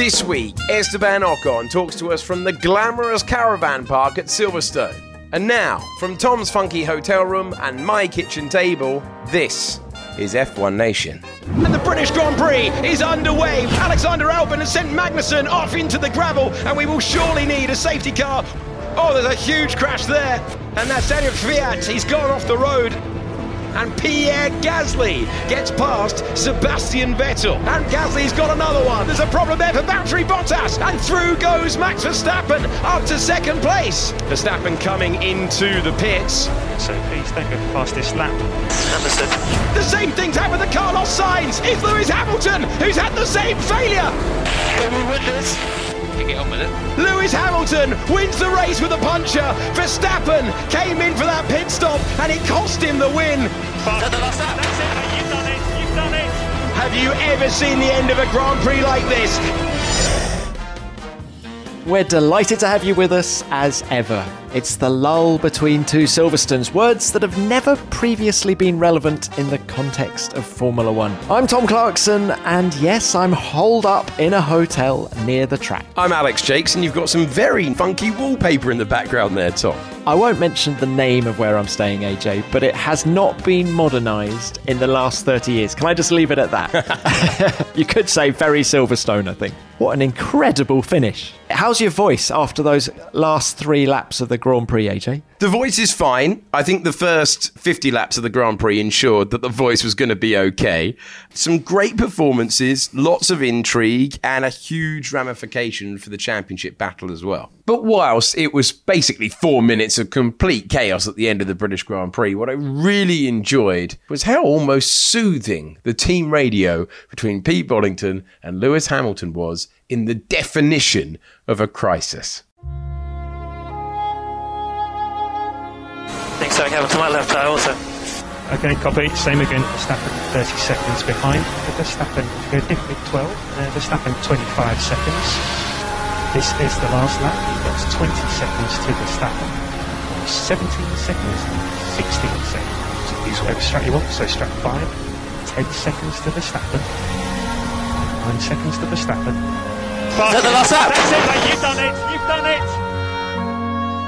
This week, Esteban Ocon talks to us from the glamorous caravan park at Silverstone. And now, from Tom's funky hotel room and my kitchen table, this is F1 Nation. And the British Grand Prix is underway. Alexander Albon has sent Magnussen off into the gravel, and we will surely need a safety car. Oh, there's a huge crash there. And that's Daniel Kvyat. He's gone off the road and Pierre Gasly gets past Sebastian Vettel. And Gasly's got another one. There's a problem there for Valtteri Bottas, and through goes Max Verstappen up to second place. Verstappen coming into the pits. So please don't go past this lap. Anderson. The same thing's happened to Carlos Sainz. It's Lewis Hamilton who's had the same failure. Can we win this? Get on with it. Lewis Hamilton wins the race with a puncher. Verstappen came in for that pit stop and it cost him the win. That's it, mate. You've done it. You've done it. Have you ever seen the end of a Grand Prix like this? We're delighted to have you with us as ever. It's the lull between two Silverstones, words that have never previously been relevant in the context of Formula One. I'm Tom Clarkson, and yes, I'm holed up in a hotel near the track. I'm Alex Jakes, and you've got some very funky wallpaper in the background there, Tom. I won't mention the name of where I'm staying, AJ, but it has not been modernised in the last 30 years. Can I just leave it at that? you could say very Silverstone, I think. What an incredible finish. How's your voice after those last three laps of the Grand Prix, AJ? The voice is fine. I think the first 50 laps of the Grand Prix ensured that the voice was going to be okay. Some great performances, lots of intrigue, and a huge ramification for the championship battle as well. But whilst it was basically four minutes of complete chaos at the end of the British Grand Prix, what I really enjoyed was how almost soothing the team radio between Pete Bonnington and Lewis Hamilton was in the definition of a crisis. So, Hamilton might left tire also. Okay, copy. Same again. Verstappen 30 seconds behind. Verstappen go dip with 12. Uh, Verstappen 25 seconds. This is the last lap. That's 20 seconds to Verstappen. 17 seconds. 16 seconds. Use whatever strat you want. So strat 5. 10 seconds to Verstappen. 9 seconds to Verstappen. Is that the last lap? That's it, mate. You've done it. You've done it.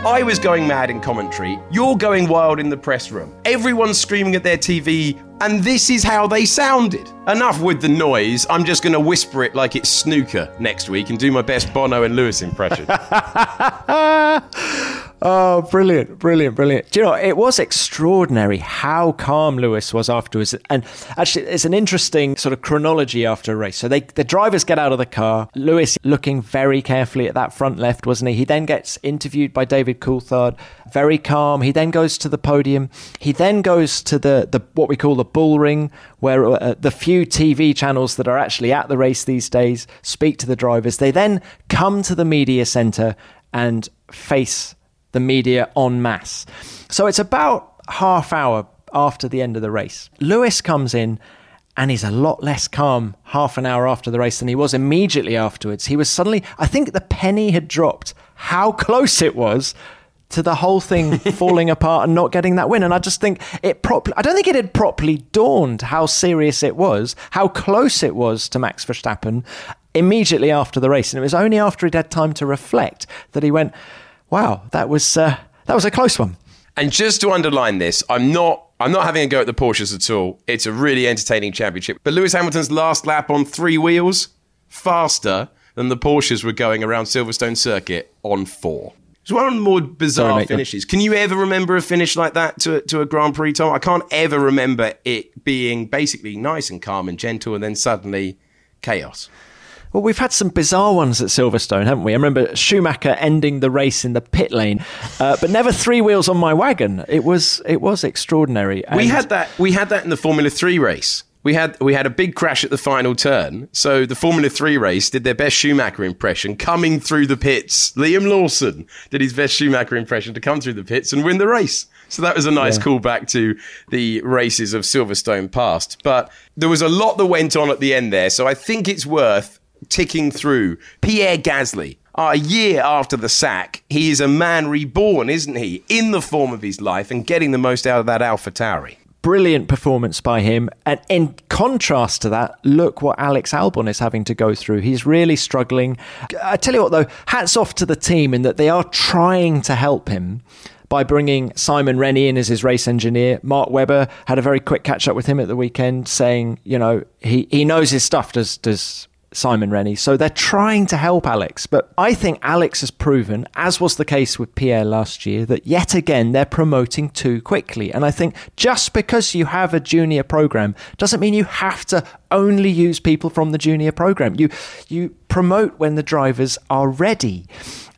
I was going mad in commentary. You're going wild in the press room. Everyone's screaming at their TV, and this is how they sounded. Enough with the noise. I'm just going to whisper it like it's snooker next week and do my best Bono and Lewis impression. Oh, brilliant, brilliant, brilliant. Do you know, it was extraordinary how calm Lewis was afterwards. And actually, it's an interesting sort of chronology after a race. So they, the drivers get out of the car. Lewis looking very carefully at that front left, wasn't he? He then gets interviewed by David Coulthard, very calm. He then goes to the podium. He then goes to the, the what we call the bull ring, where uh, the few TV channels that are actually at the race these days speak to the drivers. They then come to the media centre and face the media en masse. So it's about half hour after the end of the race. Lewis comes in and he's a lot less calm half an hour after the race than he was immediately afterwards. He was suddenly, I think the penny had dropped how close it was to the whole thing falling apart and not getting that win. And I just think it properly, I don't think it had properly dawned how serious it was, how close it was to Max Verstappen immediately after the race. And it was only after he'd had time to reflect that he went, wow, that was, uh, that was a close one. and just to underline this, I'm not. I'm not having a go at the Porsches at all. It's a really entertaining championship. But Lewis Hamilton's last lap on three wheels, faster than the Porsches were going around Silverstone Circuit on four. It's one of the more bizarre Sorry, mate, finishes. Can you ever remember a finish like that to, to a Grand Prix, Tom? I can't ever remember it being basically nice and calm and gentle and then suddenly chaos. Well, we've had some bizarre ones at Silverstone, haven't we? I remember Schumacher ending the race in the pit lane, uh, but never three wheels on my wagon. It was it was extraordinary. We had that. We had that in the Formula Three race. We had we had a big crash at the final turn. So the Formula Three race did their best Schumacher impression coming through the pits. Liam Lawson did his best Schumacher impression to come through the pits and win the race. So that was a nice callback to the races of Silverstone past. But there was a lot that went on at the end there. So I think it's worth ticking through. Pierre Gasly. A year after the sack, he is a man reborn, isn't he? In the form of his life and getting the most out of that Alpha Tauri. Brilliant performance by him. And in contrast to that, look what Alex Albon is having to go through. He's really struggling. I tell you what, though, hats off to the team in that they are trying to help him by bringing Simon Rennie in as his race engineer. Mark Webber had a very quick catch up with him at the weekend, saying, you know, he, he knows his stuff, does, does Simon Rennie. So they're trying to help Alex. But I think Alex has proven, as was the case with Pierre last year, that yet again they're promoting too quickly. And I think just because you have a junior program doesn't mean you have to only use people from the junior program. You you promote when the drivers are ready.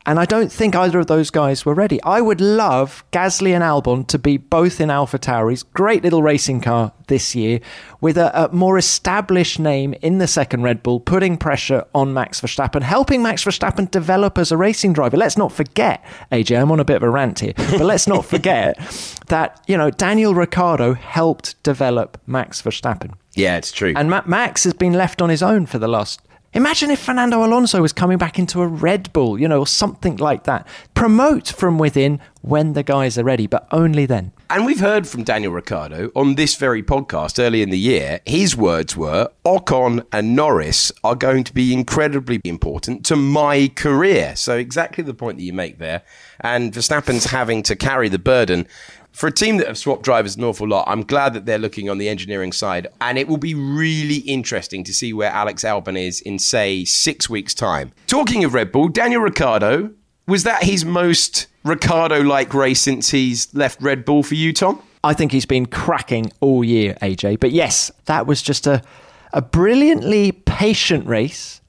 And I don't think either of those guys were ready. I would love Gasly and Albon to be both in Alpha Tauri's great little racing car this year with a, a, more established name in the second Red Bull, putting pressure on Max Verstappen, helping Max Verstappen develop as a racing driver. Let's not forget, AJ, I'm on a bit of a rant here, but let's not forget that, you know, Daniel Ricciardo helped develop Max Verstappen. Yeah, it's true. And Max has been left on his own for the last Imagine if Fernando Alonso was coming back into a Red Bull, you know, or something like that. Promote from within when the guys are ready, but only then. And we've heard from Daniel Ricciardo on this very podcast early in the year. His words were Ocon and Norris are going to be incredibly important to my career. So, exactly the point that you make there. And Verstappen's having to carry the burden for a team that have swapped drivers an awful lot, I'm glad that they're looking on the engineering side. And it will be really interesting to see where Alex Albon is in, say, six weeks' time. Talking of Red Bull, Daniel Ricciardo, was that his most Ricciardo like race since he's left Red Bull for you, Tom? I think he's been cracking all year, AJ. But yes, that was just a, a brilliantly patient race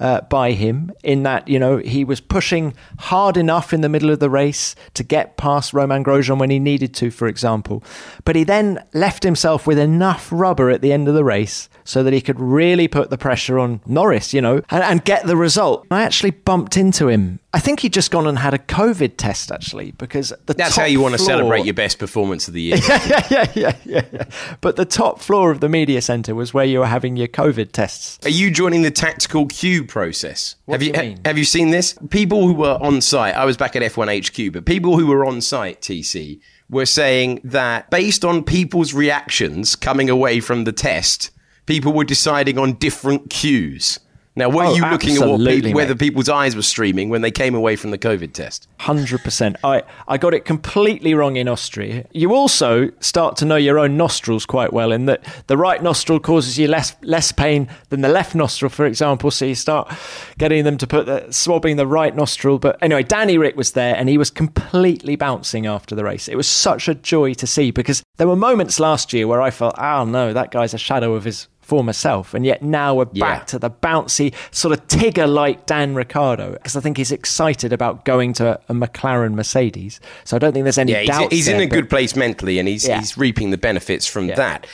uh, by him in that, you know, he was pushing hard enough in the middle of the race to get past Romain Grosjean when he needed to, for example. But he then left himself with enough rubber at the end of the race so that he could really put the pressure on Norris, you know, and, and get the result. I actually bumped into him I think he'd just gone and had a COVID test actually, because the that's how you want to celebrate your best performance of the year. yeah, yeah, yeah, yeah, yeah. But the top floor of the media centre was where you were having your COVID tests. Are you joining the tactical queue process? What have you, you mean? have you seen this? People who were on site. I was back at F1 HQ, but people who were on site, TC, were saying that based on people's reactions coming away from the test, people were deciding on different queues. Now, were Oh, you looking at what absolutely, whether people's eyes were streaming when they came away from the COVID test? Hundred percent. I I got it completely wrong in Austria. You also start to know your own nostrils quite well, in that the right nostril causes you less less pain than the left nostril, for example. So you start getting them to put the swabbing the right nostril. But anyway, Danny Rick was there, and he was completely bouncing after the race. It was such a joy to see because there were moments last year where I felt, oh no, that guy's a shadow of his former self. And yet now we're Yeah. back to the bouncy, sort of Tigger like Dan Ricciardo, because I think he's excited about going to a McLaren Mercedes. So I don't think there's any Yeah, doubt. he's in there, a but- good place mentally, and he's Yeah. he's reaping the benefits from that.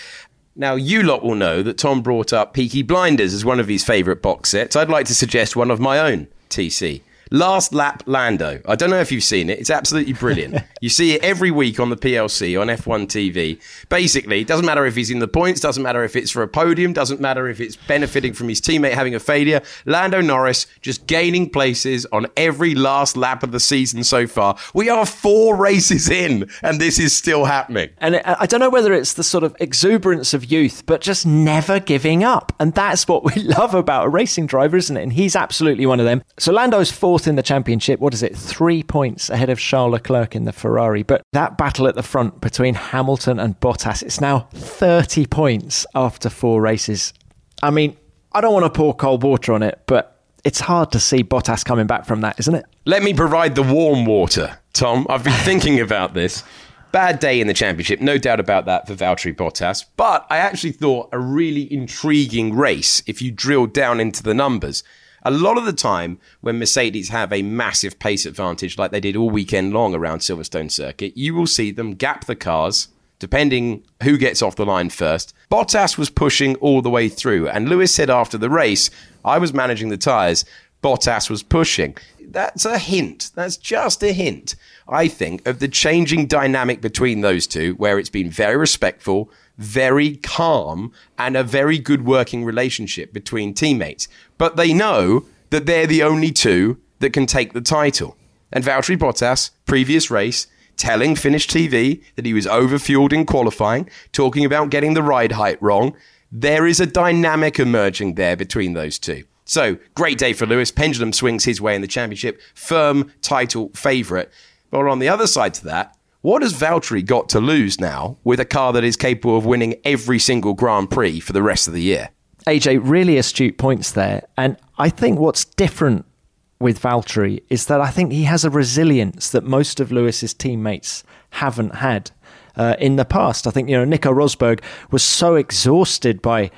Now, you lot will know that Tom brought up Peaky Blinders as one of his favourite box sets. I'd like to suggest one of my own, TC. Last Lap Lando. I don't know if you've seen it. It's absolutely brilliant. you see it every week on the PLC on F1 TV. Basically, it doesn't matter if he's in the points, doesn't matter if it's for a podium, doesn't matter if it's benefiting from his teammate having a failure. Lando Norris just gaining places on every last lap of the season so far. We are four races in, and this is still happening. And I don't know whether it's the sort of exuberance of youth, but just never giving up. And that's what we love about a racing driver, isn't it? And he's absolutely one of them. So Lando's fourth in the championship. What is it? Three points ahead of Charles Leclerc in the Ferrari. But that battle at the front between Hamilton and Bottas, it's now 30 points after four races. I mean, I don't want to pour cold water on it, but it's hard to see Bottas coming back from that, isn't it? Let me provide the warm water, Tom. I've been thinking about this. Bad day in the championship, no doubt about that for Valtteri Bottas. But I actually thought a really intriguing race if you drill down into the numbers. A lot of the time, when Mercedes have a massive pace advantage, like they did all weekend long around Silverstone Circuit, you will see them gap the cars, depending who gets off the line first. Bottas was pushing all the way through, and Lewis said after the race, I was managing the tyres, Bottas was pushing. That's a hint. That's just a hint, I think, of the changing dynamic between those two, where it's been very respectful, very calm, and a very good working relationship between teammates. But they know that they're the only two that can take the title. And Valtteri Bottas, previous race, telling Finnish TV that he was overfueled in qualifying, talking about getting the ride height wrong. There is a dynamic emerging there between those two. So, great day for Lewis. Pendulum swings his way in the championship. Firm title favourite. But on the other side to that, what has Valtteri got to lose now with a car that is capable of winning every single Grand Prix for the rest of the year? AJ, really astute points there. And I think what's different with Valtteri is that I think he has a resilience that most of Lewis's teammates haven't had uh, in the past. I think, you know, Nico Rosberg was so exhausted by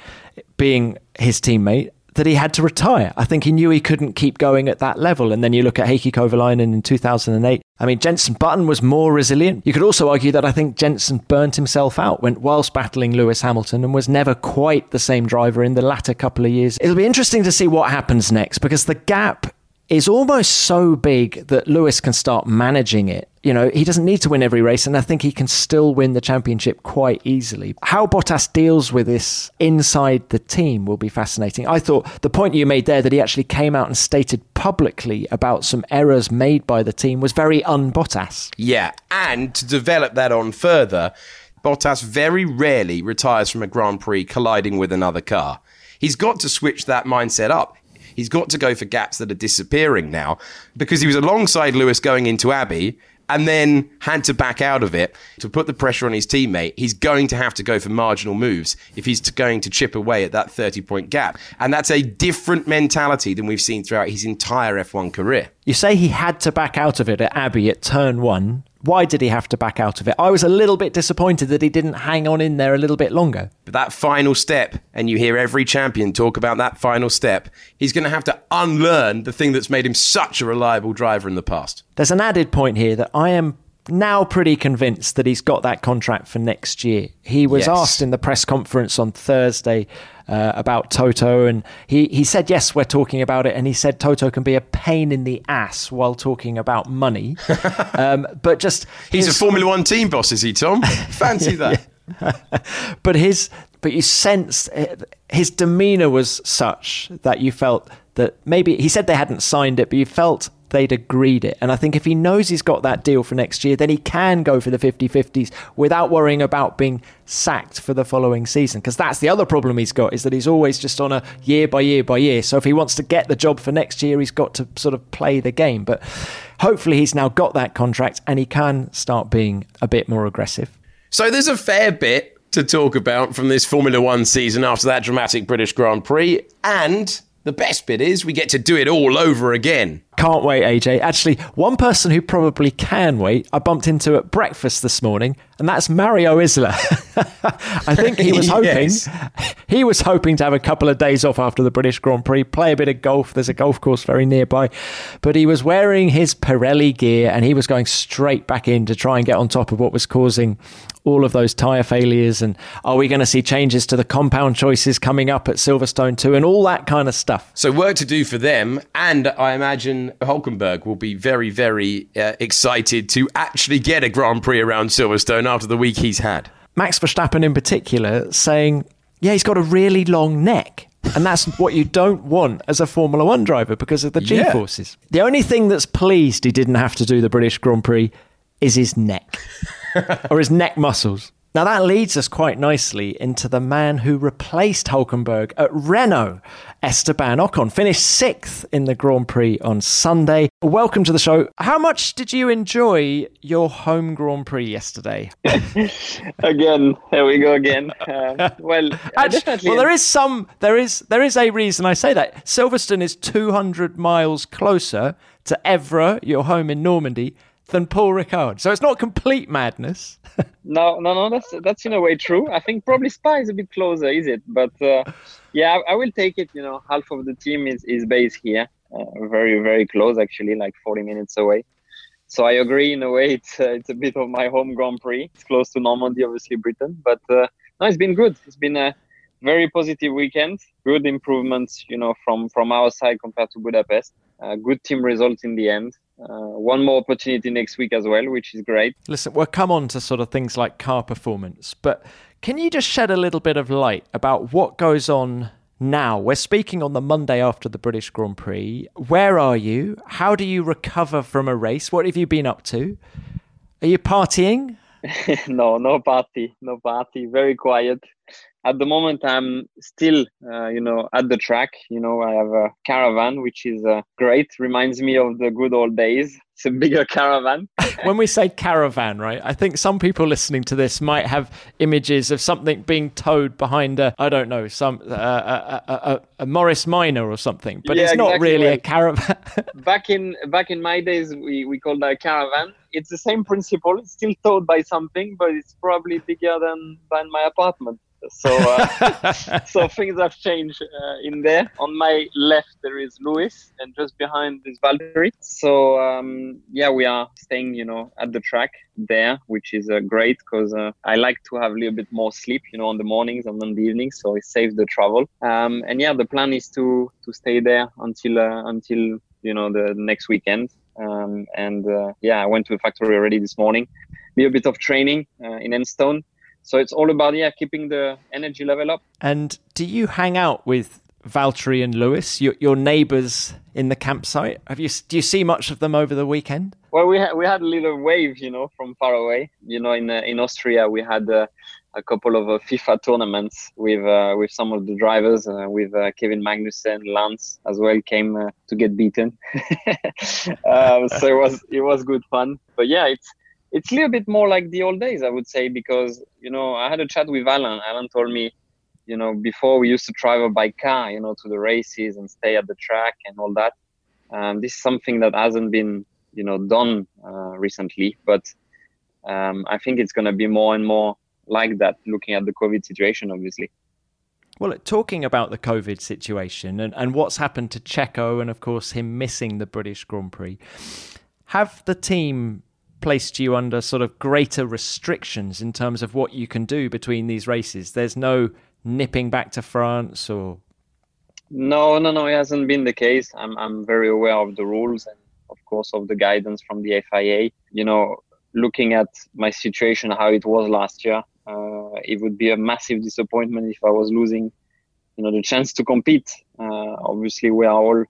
being his teammate that he had to retire. I think he knew he couldn't keep going at that level. And then you look at Heikki Kovalainen in 2008. I mean, Jenson Button was more resilient. You could also argue that I think Jenson burnt himself out went whilst battling Lewis Hamilton and was never quite the same driver in the latter couple of years. It'll be interesting to see what happens next because the gap is almost so big that Lewis can start managing it. You know, he doesn't need to win every race, and I think he can still win the championship quite easily. How Bottas deals with this inside the team will be fascinating. I thought the point you made there that he actually came out and stated publicly about some errors made by the team was very un Bottas. Yeah, and to develop that on further, Bottas very rarely retires from a Grand Prix colliding with another car. He's got to switch that mindset up. He's got to go for gaps that are disappearing now because he was alongside Lewis going into Abbey and then had to back out of it to put the pressure on his teammate. He's going to have to go for marginal moves if he's going to chip away at that 30 point gap. And that's a different mentality than we've seen throughout his entire F1 career. You say he had to back out of it at Abbey at turn one. Why did he have to back out of it? I was a little bit disappointed that he didn't hang on in there a little bit longer. But that final step, and you hear every champion talk about that final step, he's going to have to unlearn the thing that's made him such a reliable driver in the past. There's an added point here that I am now pretty convinced that he's got that contract for next year. He was Yes. asked in the press conference on Thursday uh, about Toto, and he, he said, Yes, we're talking about it. And he said Toto can be a pain in the ass while talking about money. um, but just. He's his- a Formula One team boss, is he, Tom? Fancy that. but his but you sensed uh, his demeanor was such that you felt that maybe he said they hadn't signed it but you felt they'd agreed it. And i think if he knows he's got that deal for next year then he can go for the 50-50s without worrying about being sacked for the following season. Because that's the other problem he's got is that he's always just on a year by year by year. So if he wants to get the job for next year he's got to sort of play the game. But hopefully he's now got that contract and he can start being a bit more aggressive. So there's a fair bit to talk about from this Formula One season after that dramatic British Grand Prix. And the best bit is we get to do it all over again. Can't wait, AJ. Actually, one person who probably can wait, I bumped into at breakfast this morning, and that's Mario Isola. I think he was hoping Yes. he was hoping to have a couple of days off after the British Grand Prix, play a bit of golf. There's a golf course very nearby, but he was wearing his Pirelli gear and he was going straight back in to try and get on top of what was causing all of those tyre failures. And are we going to see changes to the compound choices coming up at Silverstone too, and all that kind of stuff? So work to do for them, and I imagine Hulkenberg will be very, very uh, excited to actually get a Grand Prix around Silverstone after the week he's had. Max Verstappen in particular saying, yeah, he's got a really long neck. And that's what you don't want as a Formula One driver because of the G Yeah. forces. The only thing that's pleased he didn't have to do the British Grand Prix is his neck or his neck muscles. Now, that leads us quite nicely into the man who replaced Hulkenberg at Renault, Esteban Ocon, finished sixth in the Grand Prix on Sunday. Welcome to the show. How much did you enjoy your home Grand Prix yesterday? again, here we go again. Uh, well, I Actu- definitely. well, there is some. There is there is a reason I say that. Silverstone is 200 miles closer to Évreux, your home in Normandy, than Paul Ricard. So it's not complete madness. No, no, no. That's that's in a way true. I think probably Spa is a bit closer, is it? But uh, yeah, I, I will take it. You know, half of the team is is based here, uh, very very close actually, like 40 minutes away. So I agree in a way. It's uh, it's a bit of my home Grand Prix. It's close to Normandy, obviously Britain, but uh, no, it's been good. It's been a very positive weekend. Good improvements, you know, from from our side compared to Budapest. Uh, good team results in the end. Uh, one more opportunity next week as well, which is great. Listen, we'll come on to sort of things like car performance, but can you just shed a little bit of light about what goes on now? We're speaking on the Monday after the British Grand Prix. Where are you? How do you recover from a race? What have you been up to? Are you partying? no, no party, no party. Very quiet. At the moment, I'm still, uh, you know, at the track. You know, I have a caravan, which is uh, great. Reminds me of the good old days. It's a bigger caravan. when we say caravan, right? I think some people listening to this might have images of something being towed behind a, I don't know, some uh, a, a, a, a, Morris Minor or something. But Yeah, it's not exactly really a caravan. back in back in my days, we we called that a caravan. It's the same principle. It's still towed by something, but it's probably bigger than than my apartment. So uh, so things have changed uh, in there. On my left there is Lewis, and just behind is Valtteri. So um, yeah, we are staying, you know, at the track there, which is uh, great because uh, I like to have a little bit more sleep, you know, on the mornings and on the evenings, so it saves the travel. Um, and yeah, the plan is to to stay there until uh, until you know the next weekend. Um, and uh, yeah, I went to the factory already this morning. A bit of training uh, in Enstone. So it's all about yeah keeping the energy level up. and do you hang out with Valtteri and Lewis, your, your neighbours in the campsite? Have you do you see much of them over the weekend? Well, we had we had a little wave, you know, from far away. You know, in uh, in Austria, we had uh, a couple of uh, FIFA tournaments with uh, with some of the drivers, uh, with uh, Kevin Magnussen, Lance as well came uh, to get beaten. um, so it was it was good fun. But yeah, it's it's a little bit more like the old days, I would say, because you know I had a chat with Alan. Alan told me, you know, before we used to travel by car, you know, to the races and stay at the track and all that. Um, this is something that hasn't been you know done uh, recently but um, i think it's going to be more and more like that looking at the covid situation obviously Well, talking about the COVID situation and, and what's happened to Checo and, of course, him missing the British Grand Prix, have the team placed you under sort of greater restrictions in terms of what you can do between these races? There's no nipping back to France or. no no no it hasn't been the case i'm, I'm very aware of the rules and of course of the guidance from the fia you know looking at my situation how it was last year uh, it would be a massive disappointment if i was losing you know the chance to compete uh, obviously we are all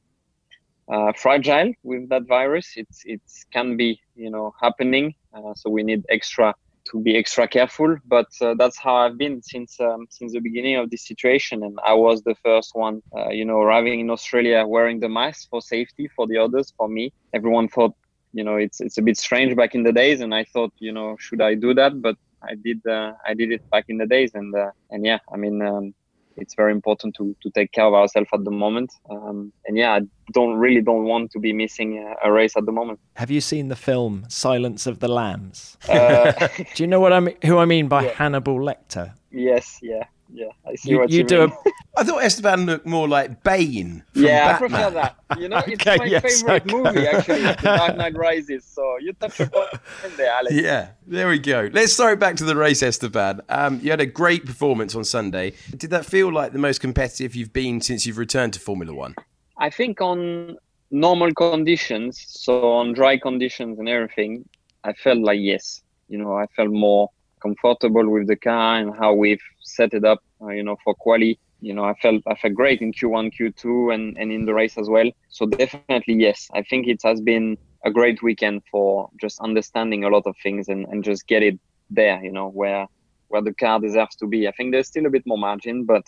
uh, fragile with that virus. It's it can be you know happening. Uh, so we need extra to be extra careful. But uh, that's how i've been since um, since the beginning of this situation. And i was the first one uh, you know arriving in australia wearing the mask for safety for the others for me. Everyone thought you know it's it's a bit strange back in the days. And i thought you know should i do that? But i did uh, i did it back in the days. And uh, and yeah i mean um, it's very important to, to take care of ourselves at the moment um, and yeah i don't really don't want to be missing a, a race at the moment Have you seen the film Silence of the Lambs? uh, Do you know what I mean? Who I mean by Hannibal Lecter? yes yeah yeah i see You, what you you, do mean. a I thought Esteban looked more like Bane. From yeah, Batman. I prefer that. You know, it's Okay, my yes, favorite okay. movie actually, The Dark Knight Rises. So you touch upon it there, Alex. Yeah, there we go. Let's throw it back to the race, Esteban. Um, you had a great performance on Sunday. Did that feel like the most competitive you've been since you've returned to Formula One? I think on normal conditions, so on dry conditions and everything, I felt like yes. You know, I felt more comfortable with the car and how we've set it up. Uh, you know, for quali. You know, I felt I felt great in Q1, Q2, and and in the race as well. So definitely yes. I think it has been a great weekend for just understanding a lot of things and and just get it there. You know, where where the car deserves to be. I think there's still a bit more margin, but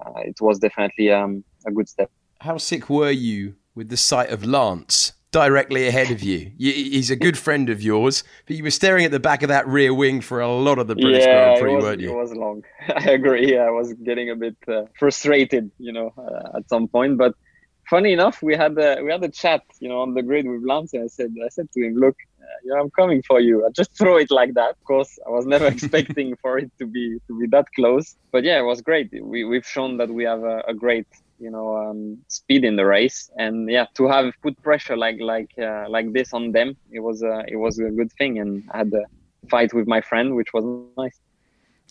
uh, it was definitely um, a good step. How sick were you with the sight of Lance directly ahead of you? He's a good friend of yours, but you were staring at the back of that rear wing for a lot of the British Grand Prix, was, weren't you? it was long. I agree. Yeah, I was getting a bit uh, frustrated, you know, uh, at some point. But funny enough, we had a, we had a chat, you know, on the grid with Lance. And I said, I said to him, look, uh, you know, I'm coming for you. I just throw it like that. Of course, I was never expecting for it to be to be that close. But yeah, it was great. We we've shown that we have a, a great you know um, speed in the race and yeah to have put pressure like like uh, like this on them it was a it was a good thing and i had a fight with my friend which was nice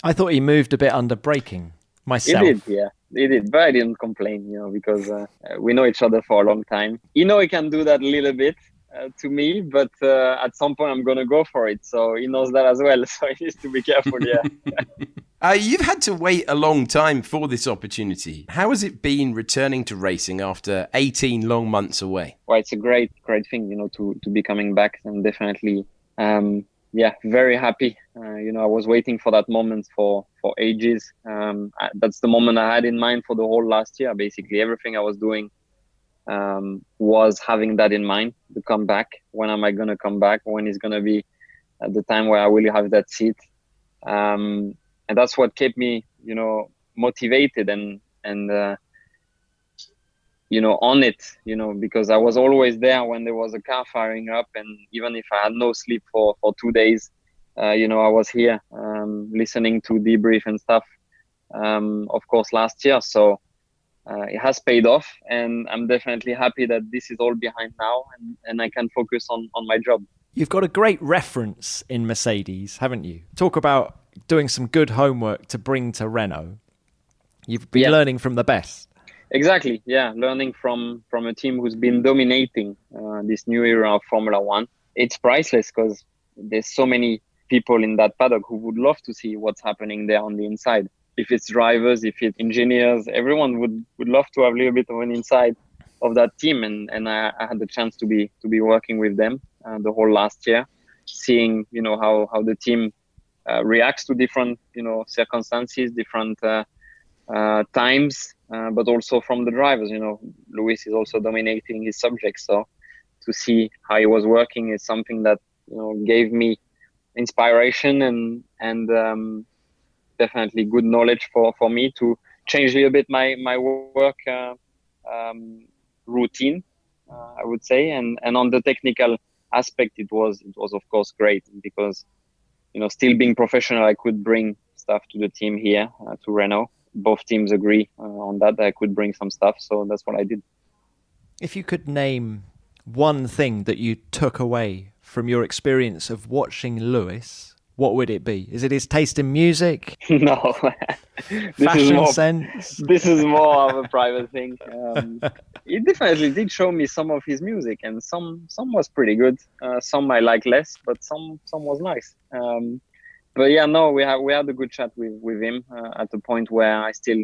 I thought he moved a bit under braking myself. He did, yeah, he did, but I didn't complain, you know, because uh, uh, we know each other for a long time. You know, he can do that a little bit uh, to me, but uh, at some point I'm gonna go for it. So he knows that as well. So he needs to be careful. Yeah. Uh, you've had to wait a long time for this opportunity. How has it been returning to racing after 18 long months away? well, it's a great, great thing, you know, to to be coming back and definitely. Um, yeah, very happy. Uh, you know, I was waiting for that moment for for ages. Um, I, that's the moment I had in mind for the whole last year. Basically, everything I was doing um, was having that in mind to come back. When am I going to come back? When is going to be at the time where I will have that seat? Um, and that's what kept me, you know, motivated and and uh, you know on it you know because i was always there when there was a car firing up. And even if i had no sleep for for two days uh, you know i was here um, listening to debrief and stuff um, of course last year. So uh, it has paid off. And i'm definitely happy that this is all behind now and, and i can focus on on my job. You've got a great reference in Mercedes, haven't you? Talk about doing some good homework to bring to Renault. You've been Yeah. learning from the best. Exactly. Yeah, learning from from a team who's been dominating uh, this new era of Formula One. It's priceless because there's so many people in that paddock who would love to see what's happening there on the inside. If it's drivers, if it's engineers, everyone would would love to have a little bit of an inside of that team. And and I, I had the chance to be to be working with them uh, the whole last year, seeing you know how how the team reacts to different you know circumstances, different. Uh, uh, times, uh, but also from the drivers. You know, Lewis is also dominating his subject, so to see how he was working is something that you know gave me inspiration and and um, definitely good knowledge for for me to change a little bit my my work uh, um, routine, uh, I would say, and and on the technical aspect, it was it was of course great because you know still being professional, I could bring stuff to the team here uh, to Renault both teams agree uh, on that, that I could bring some stuff. So that's what I did. If you could name one thing that you took away from your experience of watching Lewis, what would it be? Is it his taste in music, no, this is fashion more. sense? This is more of a private thing. Um, he definitely did show me some of his music, and some some was pretty good. Uh, some I like less, but some some was nice. Um, but yeah, no, we had we had a good chat with with him uh, at the point where I still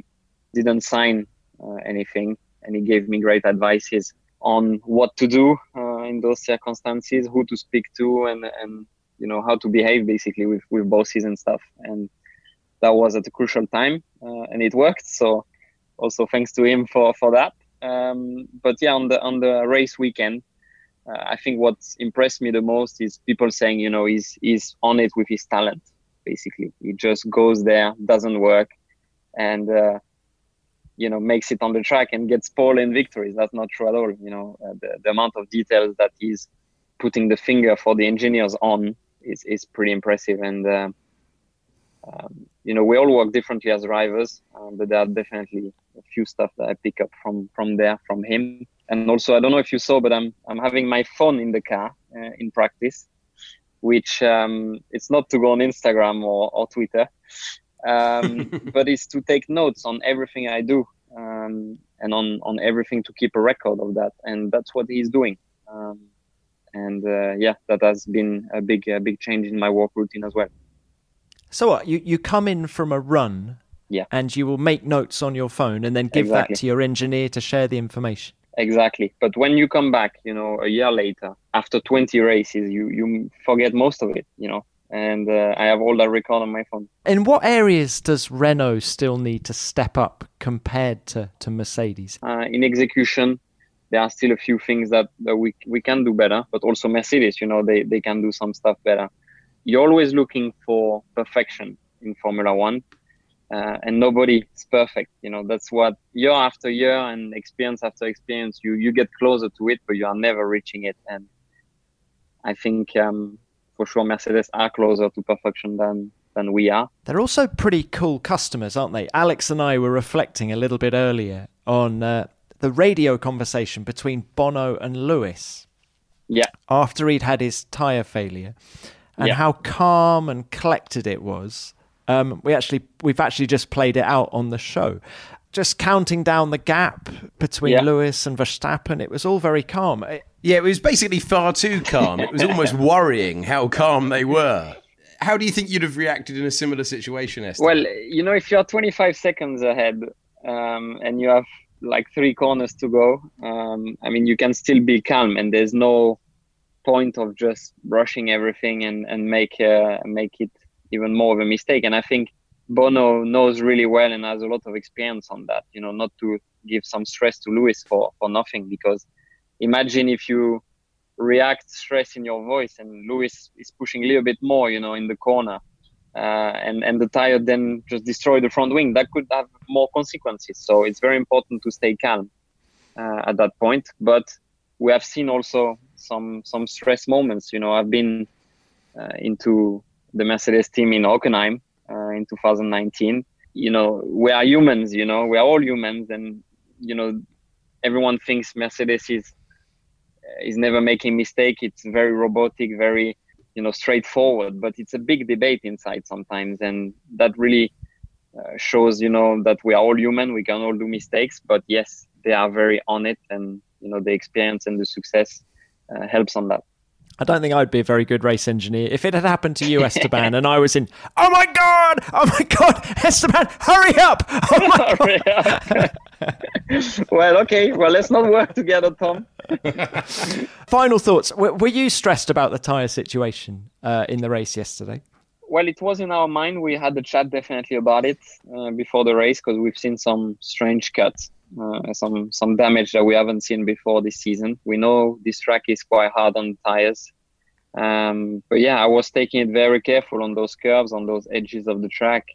didn't sign uh, anything, and he gave me great advices on what to do uh, in those circumstances, who to speak to, and and you know how to behave basically with with bosses and stuff. And that was at a crucial time, uh, and it worked. So also thanks to him for for that. Um, but yeah, on the on the race weekend. Uh, I think what impressed me the most is people saying, you know, he's he's on it with his talent basically he just goes there doesn't work and uh, you know makes it on the track and gets pole and victories that's not true at all you know uh, the, the amount of details that he's putting the finger for the engineers on is, is pretty impressive and uh, um, you know we all work differently as drivers um, but there are definitely a few stuff that i pick up from from there from him and also i don't know if you saw but i'm i'm having my phone in the car uh, in practice which um, it's not to go on Instagram or, or Twitter, um, but it's to take notes on everything I do um, and on, on everything to keep a record of that. And that's what he's doing. Um, and uh, yeah, that has been a big, a big change in my work routine as well. So what? You you come in from a run, Yeah. and you will make notes on your phone and then give Exactly. that to your engineer to share the information. Exactly. But when you come back, you know, a year later, after 20 races, you, you forget most of it, you know, and uh, I have all that record on my phone. In what areas does Renault still need to step up compared to, to Mercedes? uh, in execution there are still a few things that, that we, we can do better but also mercedes you know they, they can do some stuff better. You're always looking for perfection in formula one uh, and nobody is perfect you know. That's what year after year and experience after experience you you get closer to it but you are never reaching it. And i think um, for sure mercedes are closer to perfection than than we are. They're also pretty cool customers, aren't they? Alex and I were reflecting a little bit earlier on uh, the radio conversation between Bono and Lewis yeah after he'd had his tyre failure and Yeah. how calm and collected it was. Um, we actually we've actually just played it out on the show. Just counting down the gap between Yeah. Lewis and Verstappen, it was all very calm. It- Yeah, it was basically far too calm. It was almost worrying how calm they were. How do you think you'd have reacted in a similar situation, Esther? Well, you know, if you're 25 seconds ahead um, and you have like three corners to go, um, I mean, you can still be calm, and there's no point of just rushing everything and and make uh, make it even more of a mistake. And I think Bono knows really well and has a lot of experience on that. You know, not to give some stress to Lewis for for nothing because imagine if you react stress in your voice and Lewis is pushing a little bit more, you know, in the corner. Uh, and and the tire then just destroy the front wing. That could have more consequences. So it's very important to stay calm uh, at that point. But we have seen also some some stress moments. You know, I've been uh, into the Mercedes team in Hockenheim uh, in 2019. You know, we are humans. You know, we are all humans, and you know, everyone thinks Mercedes is is never making mistake. It's very robotic, very you know straightforward. But it's a big debate inside sometimes, and that really uh, shows you know that we are all human. We can all do mistakes, but yes, they are very on it, and you know the experience and the success uh, helps on that. I don't think I'd be a very good race engineer if it had happened to you, Esteban, and I was in. Oh my god! Oh my god! Esteban, hurry up! Oh my god! Well, okay. Well, let's not work together, Tom. Final thoughts. Were you stressed about the tire situation uh, in the race yesterday? Well, it was in our mind. We had the chat definitely about it uh, before the race because we've seen some strange cuts, uh, some some damage that we haven't seen before this season. We know this track is quite hard on tires, um, but yeah, I was taking it very careful on those curves, on those edges of the track,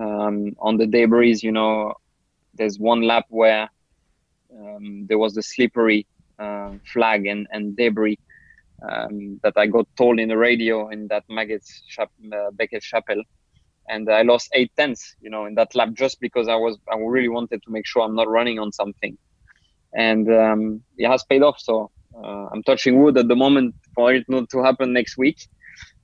um, on the debris. You know, there's one lap where um, there was the slippery uh, flag and, and debris um, that I got told in the radio in that Maggotts Chap- uh, Beckett Chapel. And I lost eight tenths, you know, in that lap just because I was I really wanted to make sure I'm not running on something, and um, it has paid off. So uh, I'm touching wood at the moment for it not to happen next week,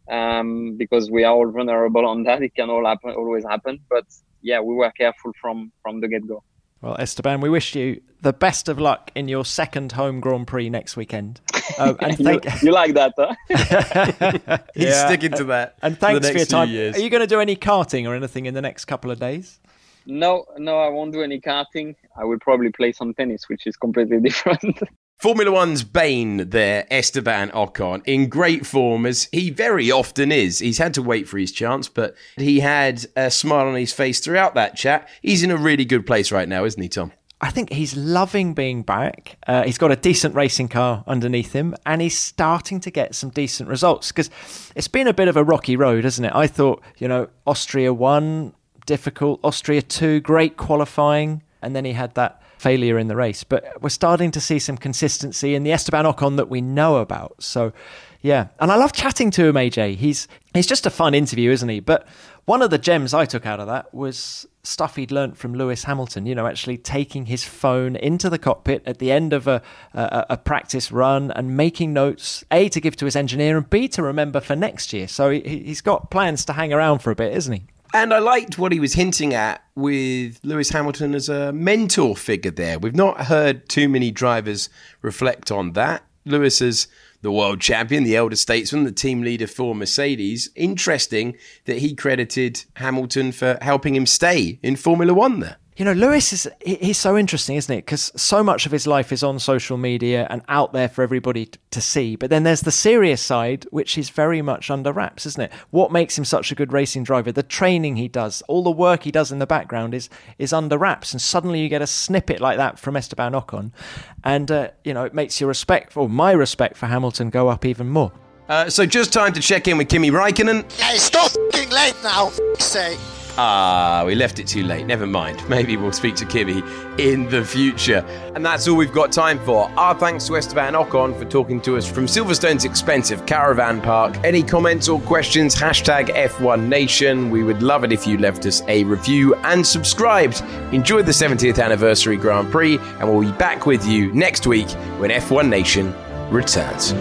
um, because we are all vulnerable on that. It can all happen, always happen. But yeah, we were careful from from the get go. Well, Esteban, we wish you the best of luck in your second home Grand Prix next weekend. Um, and thank- you, you, like that, huh? He's yeah. sticking to that. And thanks for, for your time. Years. Are you going to do any karting or anything in the next couple of days? No, no, I won't do any karting. I will probably play some tennis, which is completely different. Formula One's bane there, Esteban Ocon, in great form as he very often is. He's had to wait for his chance, but he had a smile on his face throughout that chat. He's in a really good place right now, isn't he, Tom? I think he's loving being back. Uh, he's got a decent racing car underneath him, and he's starting to get some decent results because it's been a bit of a rocky road, hasn't it? I thought, you know, Austria 1, difficult, Austria 2, great qualifying, and then he had that failure in the race. But we're starting to see some consistency in the Esteban Ocon that we know about. So, yeah. And I love chatting to him, AJ. He's he's just a fun interview, isn't he? But one of the gems I took out of that was stuff he'd learnt from Lewis Hamilton. You know, actually taking his phone into the cockpit at the end of a, a, a practice run and making notes, A, to give to his engineer, and B, to remember for next year. So he, he's got plans to hang around for a bit, isn't he? And I liked what he was hinting at with Lewis Hamilton as a mentor figure there. We've not heard too many drivers reflect on that. Lewis is the world champion, the elder statesman, the team leader for Mercedes. Interesting that he credited Hamilton for helping him stay in Formula One there. You know, Lewis is he's so interesting, isn't it? Because so much of his life is on social media and out there for everybody to see. But then there's the serious side, which is very much under wraps, isn't it? What makes him such a good racing driver? The training he does, all the work he does in the background is is under wraps. And suddenly you get a snippet like that from Esteban Ocon, and uh, you know it makes your respect, or my respect for Hamilton, go up even more. Uh, so just time to check in with Kimi Raikkonen. Yeah, it's not late now. Say. Ah, we left it too late. Never mind. Maybe we'll speak to Kimi in the future. And that's all we've got time for. Our thanks to Esteban Ocon for talking to us from Silverstone's expensive caravan park. Any comments or questions, hashtag F1 Nation. We would love it if you left us a review and subscribed. Enjoy the 70th anniversary Grand Prix, and we'll be back with you next week when F1 Nation returns.